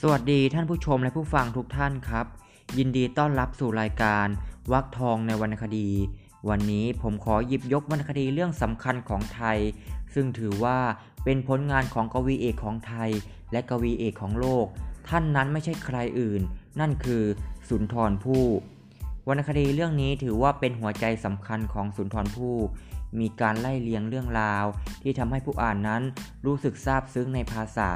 สวัสดีท่านผู้ชมและผู้ฟังทุกท่านครับ ยินดีต้อนรับสู่รายการวักทองในวรรณคดี วันนี้ผมขอหยิบยกวรรณคดีเรื่องสำคัญของไทย ซึ่งถือว่าเป็นผลงานของกวีเอกของไทย และกวีเอกของโลก ท่านนั้นไม่ใช่ใครอื่น นั่นคือสุนทรภู่วรรณคดีเรื่องนี้ถือว่าเป็นหัวใจสำคัญของสุนทรภู่มีการไล่เลียงเรื่องราว ที่ทำให้ผู้อ่านนั้นรู้สึกซาบซึ้งในภาษา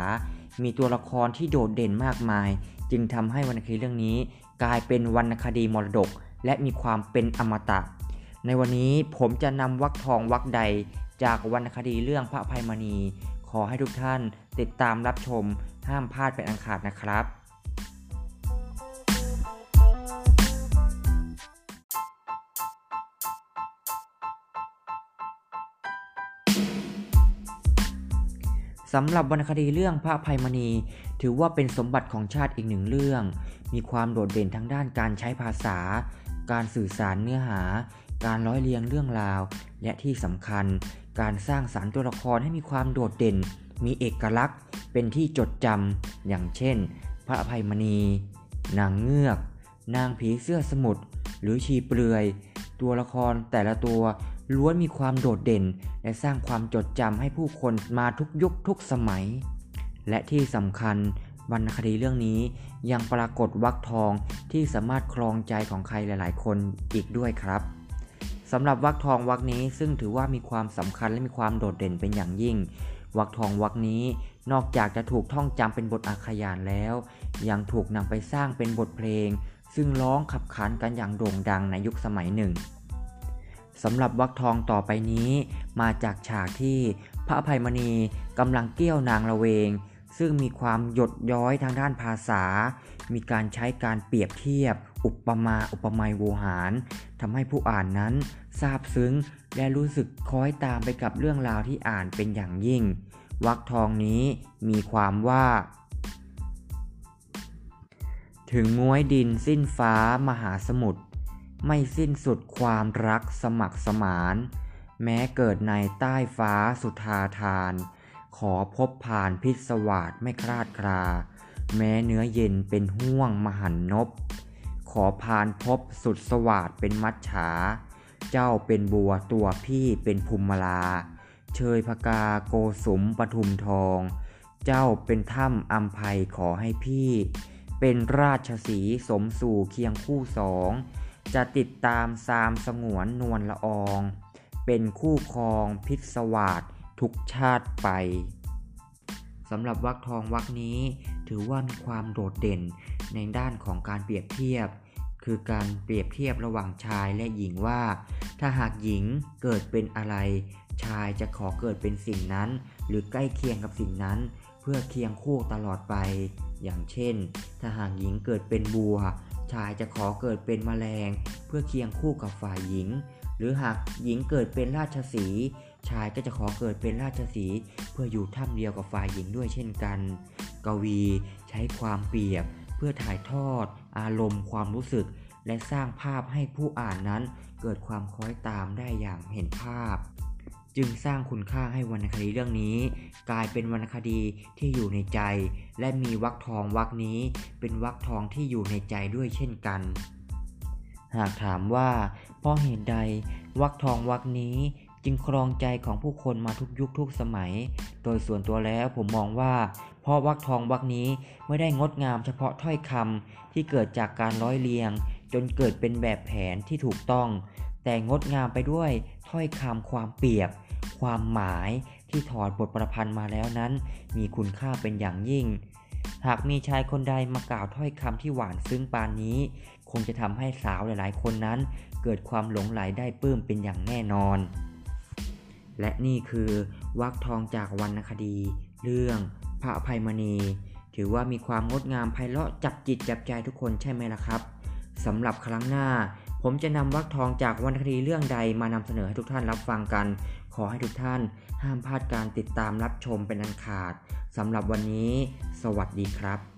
มีตัวละครที่โดดเด่นมากมาย จึงทำให้วรรณคดีเรื่องนี้ กลายเป็นวรรณคดีมรดก และมีความเป็นอมตะ ในวันนี้ผมจะนำวักทองวักใด จากวรรณคดีเรื่องพระภัยมณี ขอให้ทุกท่านติดตามรับชมห้ามพลาดเป็นอันขาดนะครับ สำหรับวรรณคดีเรื่องพระภัยมณี ถือว่าเป็นสมบัติของชาติอีกหนึ่งเรื่อง มีความโดดเด่นทั้งด้านการใช้ภาษา การสื่อสารเนื้อหา การร้อยเรียงเรื่องราว และที่สำคัญ การสร้างสารรค์ตัวละครให้มีความโดดเด่น มีเอกลักษณ์ เป็นที่จดจำอย่างเช่น พระภัยมณี นางเงือก นางผีเสื้อสมุทรหรือชีเปลือย ตัวละครแต่ละตัว ล้วนมีความโดดเด่น และสร้างความจดจำให้ผู้คนมาทุกยุคทุกสมัย และที่สำคัญวรรณคดีเรื่องนี้ยังปรากฏวักทองที่สามารถครองใจของใครหลาย ๆ คนอีกด้วยครับสำหรับวักทองวักนี้ซึ่งถือว่ามีความสำคัญและมีความโดดเด่นเป็นอย่างยิ่ง วักทองวักนี้นอกจากจะถูกท่องจำเป็นบทอาขยานแล้ว ยังถูกนำไปสร้างเป็นบทเพลง ซึ่งร้องขับขานกันอย่างโด่งดังในยุคสมัยหนึ่ง สำหรับวักทองต่อไปนี้ มาจากฉากที่พระอภัยมณีกำลังเกี้ยวนางละเวง ซึ่งมีความหยดย้อยทางด้านภาษา มีการใช้การเปรียบเทียบ อุปมาอุปไมยโวหารทำให้ผู้อ่านนั้นซาบซึ้ง และรู้สึกคล้อยตามไปกับเรื่องราวที่อ่านเป็นอย่างยิ่ง วักทองนี้มีความว่า ถึงม้วยดินสิ้นฟ้ามหาสมุทร ไม่สิ้นสุดความรักสมัครสมาน แม้เกิดในใต้ฟ้าสุธาทาน ขอพบผ่านพิศวาสไม่คลาดคลา แม้เนื้อเย็นเป็นห่วงมหันนบ ขอผ่านพบสุดสวาดเป็นมัจฉา เจ้าเป็นบัวตัวพี่เป็นภูมิลา เชยพกาโกสุมปทุมทอง เจ้าเป็นถ้ำอัมภัยขอให้พี่ เป็นราชสีสมสู่เคียงคู่สอง จะติดตามซามสงวนนวลละออง เป็นคู่ครองพิศวาสทุกชาติไปสำหรับวักทองวักนี้ ถือว่ามีความโดดเด่นในด้านของการเปรียบเทียบ คือการเปรียบเทียบระหว่างชายและหญิงว่า ถ้าหากหญิงเกิดเป็นอะไร ชายจะขอเกิดเป็นสิ่งนั้น หรือใกล้เคียงกับสิ่งนั้น เพื่อเคียงคู่ตลอดไป อย่างเช่น ถ้าหากหญิงเกิดเป็นบัว ชายจะขอเกิดเป็นแมลง เพื่อเคียงคู่กับฝ่ายหญิง หรือหากหญิงเกิดเป็นราชสี ชายก็จะขอเกิดเป็นราชสี เพื่ออยู่ถ้ำเดียวกับฝ่ายหญิงด้วยเช่นกัน กวีใช้ความเปรียบ เพื่อถ่ายทอด อารมณ์ความรู้สึก และสร้างภาพให้ผู้อ่านนั้นเกิดความคล้อยตามได้อย่างเห็นภาพ จึงสร้างคุณค่าให้วรรณคดีเรื่องนี้ กลายเป็นวรรณคดีที่อยู่ในใจ และมีวักทองวักนี้ เป็นวักทองที่อยู่ในใจด้วยเช่นกัน หากถามว่าเพราะเหตุใดวักทองวักนี้จึงครองใจของผู้คนมาทุกยุคทุกสมัย โดยส่วนตัวแล้วผมมองว่าเพราะวักทองวักนี้ไม่ได้งดงามเฉพาะถ้อยคำที่เกิดจากการร้อยเรียง จนเกิดเป็นแบบแผนที่ถูกต้อง แต่งดงามไปด้วยถ้อยคำความเปรียบ ความหมายที่ถอดบทประพันธ์มาแล้วนั้น มีคุณค่าเป็นอย่างยิ่ง หากมีชายคนใดมากล่าวถ้อยคำที่หวานซึ้งปานนี้ คงจะทำให้สาวหลายๆ คนนั้น เกิดความหลงไหลได้ปลื้มเป็นอย่างแน่นอน และนี่คือวักทองจากวรรณคดี เรื่อง พระภัยมณี ถือว่ามีความงดงามไพเราะจับจิตจับใจทุกคนใช่ไหมล่ะครับสำหรับครั้งหน้า ผมจะนำวักทองจากวรรณคดีเรื่องใดมานำเสนอให้ทุกท่านรับฟังกัน ขอให้ทุกท่านห้ามพลาดการติดตามรับชมเป็นอันขาดสำหรับวันนี้ สวัสดีครับ